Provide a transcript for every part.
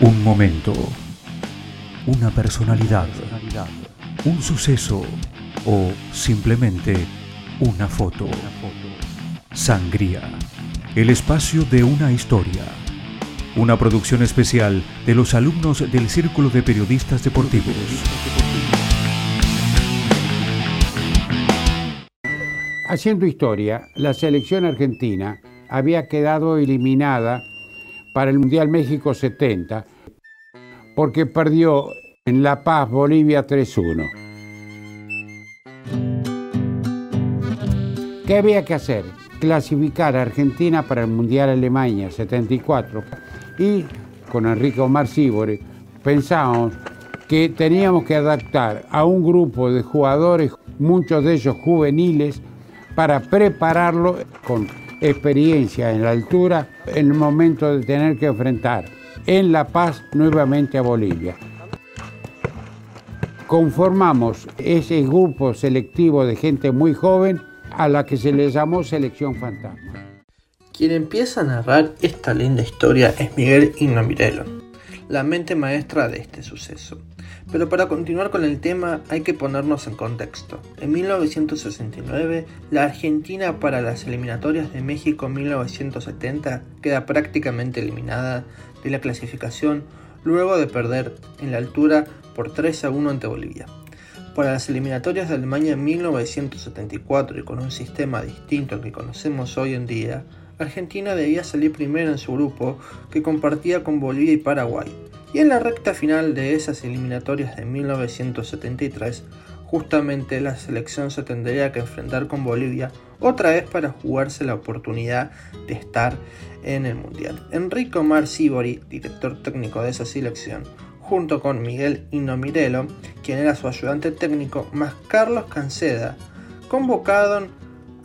Un momento, una personalidad, un suceso o simplemente una foto. Sangría, el espacio de una historia. Una producción especial de los alumnos del Círculo de Periodistas Deportivos. Haciendo historia, la selección argentina había quedado eliminada para el Mundial México 70 porque perdió en La Paz, Bolivia 3-1. ¿Qué había que hacer? Clasificar a Argentina para el Mundial Alemania 74 y con Enrique Omar Sibori pensábamos que teníamos que adaptar a un grupo de jugadores, muchos de ellos juveniles, para prepararlo con experiencia en la altura en el momento de tener que enfrentar en La Paz nuevamente a Bolivia. Conformamos ese grupo selectivo de gente muy joven a la que se le llamó Selección Fantasma. Quien empieza a narrar esta linda historia es Miguel Ignomirelo, la mente maestra de este suceso. Pero para continuar con el tema hay que ponernos en contexto. En 1969, la Argentina para las eliminatorias de México 1970 queda prácticamente eliminada de la clasificación luego de perder en la altura por 3 a 1 ante Bolivia. Para las eliminatorias de Alemania en 1974 y con un sistema distinto al que conocemos hoy en día, Argentina debía salir primero en su grupo que compartía con Bolivia y Paraguay y en la recta final de esas eliminatorias de 1973, justamente la selección se tendría que enfrentar con Bolivia otra vez para jugarse la oportunidad de estar en el Mundial. Enrico Mar Sibori, director técnico de esa selección, junto con Miguel Inommirelo, quien era su ayudante técnico, más Carlos Canceda, convocaron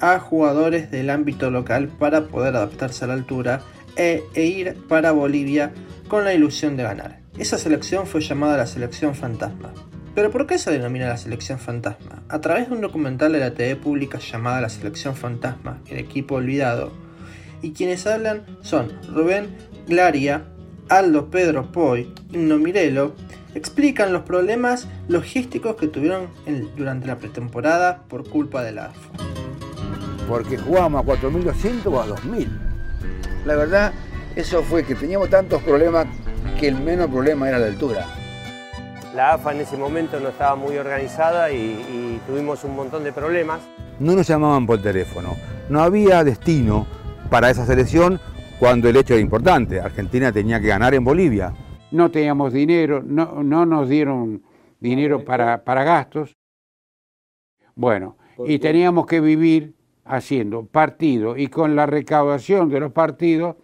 a jugadores del ámbito local para poder adaptarse a la altura e, e ir para Bolivia con la ilusión de ganar. Esa selección fue llamada la selección fantasma. ¿Pero por qué se denomina la selección fantasma? A través de un documental de la TV pública llamada La selección fantasma, el equipo olvidado, y quienes hablan son Rubén Glaria, Aldo Pedro Poy, Inno Mirelo, explican los problemas logísticos que tuvieron durante la pretemporada por culpa de la AFA. Porque jugábamos a 4.200 o a 2.000. La verdad, eso fue que teníamos tantos problemas que el menos problema era la altura. La AFA en ese momento no estaba muy organizada y, tuvimos un montón de problemas. No nos llamaban por teléfono, no había destino para esa selección cuando el hecho era importante. Argentina tenía que ganar en Bolivia. No teníamos dinero, no, no nos dieron dinero para, para gastos. Bueno, y teníamos que vivir haciendo partidos y con la recaudación de los partidos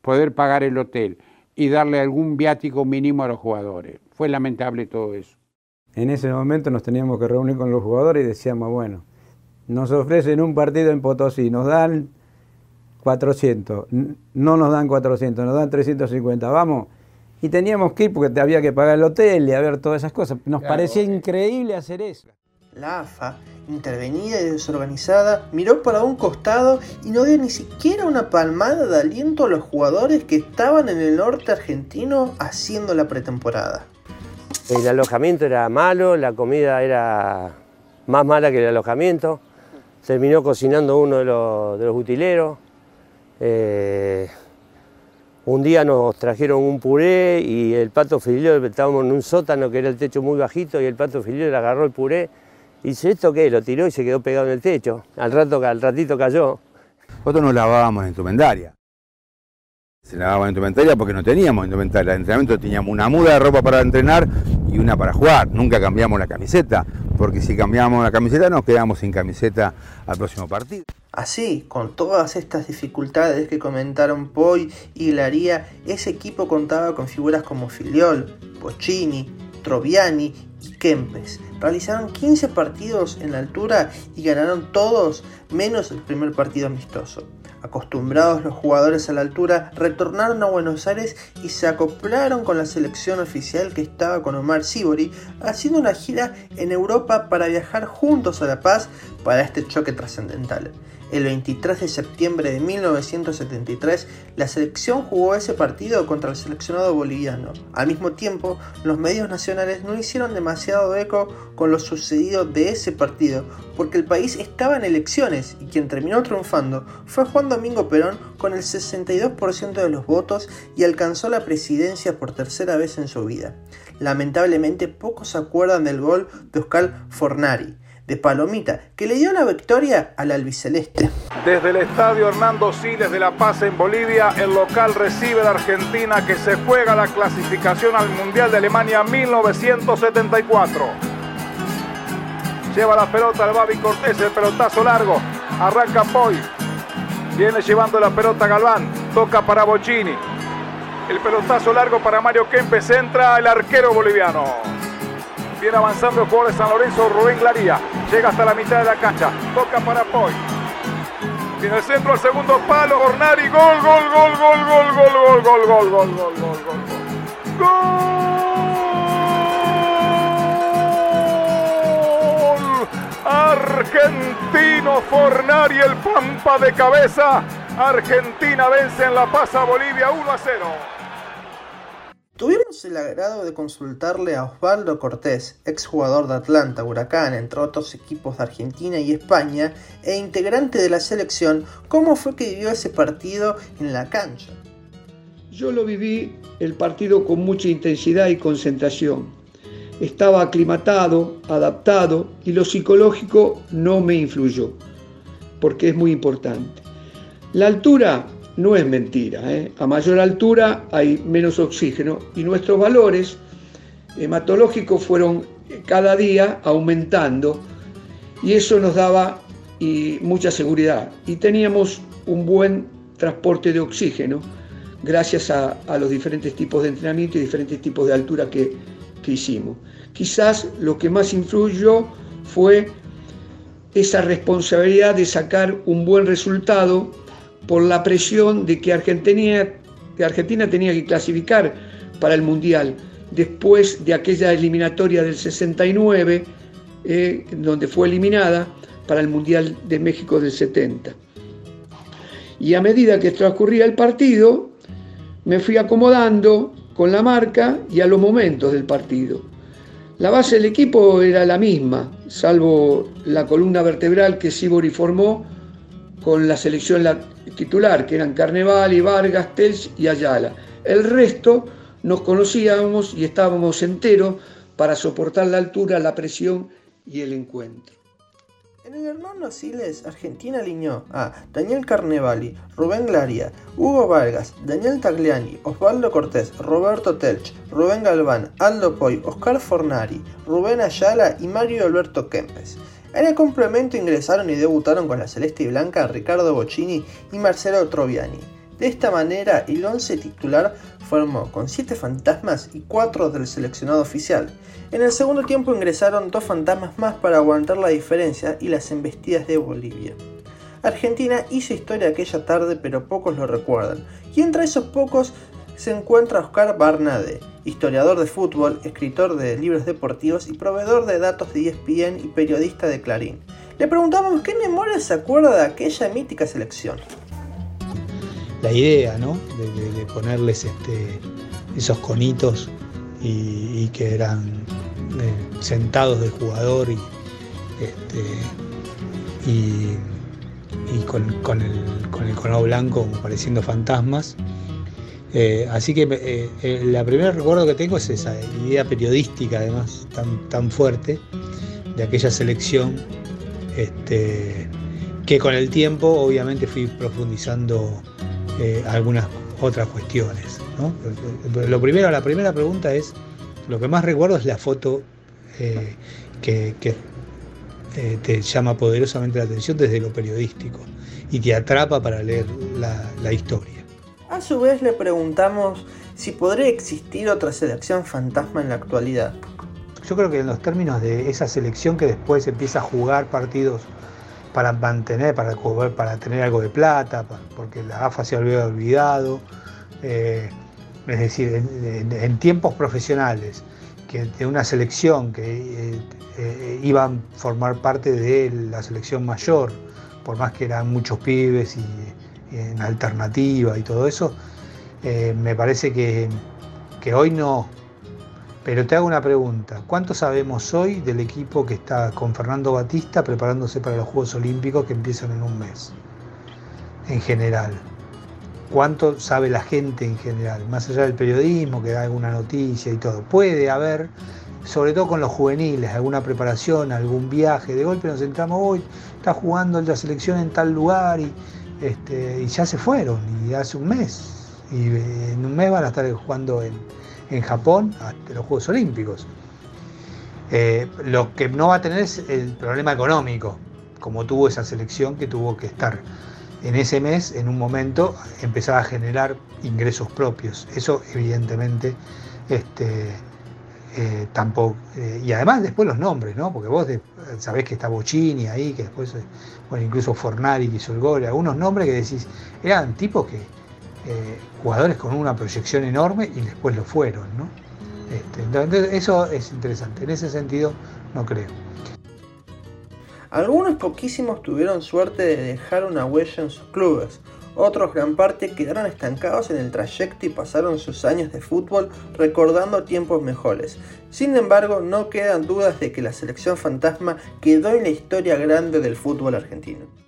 poder pagar el hotel y darle algún viático mínimo a los jugadores. Fue lamentable todo eso. En ese momento nos teníamos que reunir con los jugadores y decíamos, bueno, nos ofrecen un partido en Potosí, nos dan 400, no nos dan 400, nos dan 350, vamos. Y teníamos que ir porque había que pagar el hotel y a ver todas esas cosas. Nos parecía increíble hacer eso. La AFA, intervenida y desorganizada, miró para un costado y no dio ni siquiera una palmada de aliento a los jugadores que estaban en el norte argentino haciendo la pretemporada. El alojamiento era malo, la comida era más mala que el alojamiento. Terminó cocinando uno de los, utileros. Eh, un día nos trajeron un puré y el pato filio, estábamos en un sótano que era el techo muy bajito y el pato le agarró el puré y dice, ¿esto qué? Lo tiró y se quedó pegado en el techo. Al, rato, al ratito cayó. Nosotros nos lavábamos en indumentaria. Se lavábamos en indumentaria porque no teníamos indumentaria. En el entrenamiento teníamos una muda de ropa para entrenar y una para jugar. Nunca cambiamos la camiseta, porque si cambiamos la camiseta nos quedamos sin camiseta al próximo partido. Así, con todas estas dificultades que comentaron Poi y Laría, ese equipo contaba con figuras como Filiol, Bocini, Troviani Kempes. Realizaron 15 partidos en la altura y ganaron todos menos el primer partido amistoso. Acostumbrados los jugadores a la altura, retornaron a Buenos Aires y se acoplaron con la selección oficial que estaba con Omar Sibori, haciendo una gira en Europa para viajar juntos a La Paz para este choque trascendental. El 23 de septiembre de 1973, la selección jugó ese partido contra el seleccionado boliviano. Al mismo tiempo, los medios nacionales no hicieron demasiado eco con lo sucedido de ese partido, porque el país estaba en elecciones y quien terminó triunfando fue Juan Domingo Perón con el 62% de los votos y alcanzó la presidencia por tercera vez en su vida. Lamentablemente pocos se acuerdan del gol de Oscar Fornari, de Palomita, que le dio la victoria al albiceleste. Desde el estadio Hernando Siles de La Paz en Bolivia, el local recibe a Argentina que se juega la clasificación al Mundial de Alemania 1974. Lleva la pelota al Babi Cortés, el pelotazo largo. Arranca Poi. Viene llevando la pelota Galván. Toca para Bocini. El pelotazo largo para Mario Kempes. Entra el arquero boliviano. Viene avanzando el jugador de San Lorenzo, Rubén Glaría. Llega hasta la mitad de la cancha. Toca para Poi. Tiene el centro al segundo palo. Hornari. Gol, gol, gol, gol, gol, gol, gol, gol, gol, gol, gol, gol, gol. Gol. Argentino Fornari, el Pampa de cabeza. Argentina vence en La Paz a Bolivia 1 a 0. Tuvimos el agrado de consultarle a Osvaldo Cortés, exjugador de Atlanta, Huracán, entre otros equipos de Argentina y España, e integrante de la selección, cómo fue que vivió ese partido en la cancha. Yo lo viví el partido con mucha intensidad y concentración. Estaba aclimatado, adaptado y lo psicológico no me influyó, porque es muy importante. La altura no es mentira. ¿eh? A mayor altura hay menos oxígeno y nuestros valores hematológicos fueron cada día aumentando y eso nos daba mucha seguridad. Y teníamos un buen transporte de oxígeno gracias a, a los diferentes tipos de entrenamiento y diferentes tipos de altura que, que hicimos. Quizás lo que más influyó fue esa responsabilidad de sacar un buen resultado por la presión de que Argentina, tenía que clasificar para el Mundial después de aquella eliminatoria del 69, eh, donde fue eliminada para el Mundial de México del 70. Y a medida que transcurría el partido, me fui acomodando con la marca y a los momentos del partido. La base del equipo era la misma, salvo la columna vertebral que Sibori formó con la selección titular, que eran Carnevali, Vargas, Telch y Ayala. El resto nos conocíamos y estábamos enteros para soportar la altura, la presión y el encuentro. En el Hernando Siles, Argentina alineó a Daniel Carnevali, Rubén Glaria, Hugo Vargas, Daniel Tagliani, Osvaldo Cortés, Roberto Telch, Rubén Galván, Aldo Poy, Oscar Fornari, Rubén Ayala y Mario Alberto Kempes. En el complemento ingresaron y debutaron con la celeste y blanca Ricardo Bocini y Marcelo Troviani. De esta manera, el once titular formó con 7 fantasmas y 4 del seleccionado oficial. En el segundo tiempo ingresaron dos fantasmas más para aguantar la diferencia y las embestidas de Bolivia. Argentina hizo historia aquella tarde pero pocos lo recuerdan, y entre esos pocos se encuentra Oscar Barnade, historiador de fútbol, escritor de libros deportivos y proveedor de datos de ESPN y periodista de Clarín. Le preguntamos qué memoria se acuerda de aquella mítica selección. La idea, ¿no? De, ponerles este, esos conitos y, que eran eh, sentados del jugador y, este, con, el, con el cono blanco como pareciendo fantasmas eh, así que eh, eh, la primera recuerdo que tengo es esa idea periodística, además, tan, tan fuerte, de aquella selección, este, que con el tiempo obviamente fui profundizando algunas otras cuestiones. Lo primero, la primera pregunta es, lo que más recuerdo es la foto que, te llama poderosamente la atención desde lo periodístico y te atrapa para leer la historia. A su vez le preguntamos si podría existir otra selección fantasma en la actualidad. Yo creo que en los términos de esa selección que después empieza a jugar partidos para mantener, para, para tener algo de plata, porque la AFA se había olvidado, eh, es decir, en, tiempos profesionales, de una selección que eh, iban a formar parte de la selección mayor, por más que eran muchos pibes y, en alternativa y todo eso, me parece que, que hoy no, pero te hago una pregunta, ¿cuánto sabemos hoy del equipo que está con Fernando Batista preparándose para los Juegos Olímpicos que empiezan en un mes? En general. ¿Cuánto sabe la gente en general? Más allá del periodismo que da alguna noticia y todo. Puede haber, sobre todo con los juveniles, alguna preparación, algún viaje. De golpe nos sentamos hoy, está jugando la selección en tal lugar y, este, y ya se fueron, y hace un mes. Y en un mes van a estar jugando en, en Japón hasta los Juegos Olímpicos. Eh, lo que no va a tener es el problema económico, como tuvo esa selección que tuvo que estar en ese mes, en un momento, empezar a generar ingresos propios. Eso evidentemente este, eh, tampoco. Eh, y además después los nombres, ¿no? Porque vos sabés que está Bocini ahí, que después, bueno, incluso Fornari que hizo el gol, algunos nombres que decís, eran tipos que eh, jugadores con una proyección enorme y después lo fueron, ¿no? Este, entonces, eso es interesante. En ese sentido, no creo. Algunos poquísimos tuvieron suerte de dejar una huella en sus clubes. Otros gran parte quedaron estancados en el trayecto y pasaron sus años de fútbol recordando tiempos mejores. Sin embargo, no quedan dudas de que la selección fantasma quedó en la historia grande del fútbol argentino.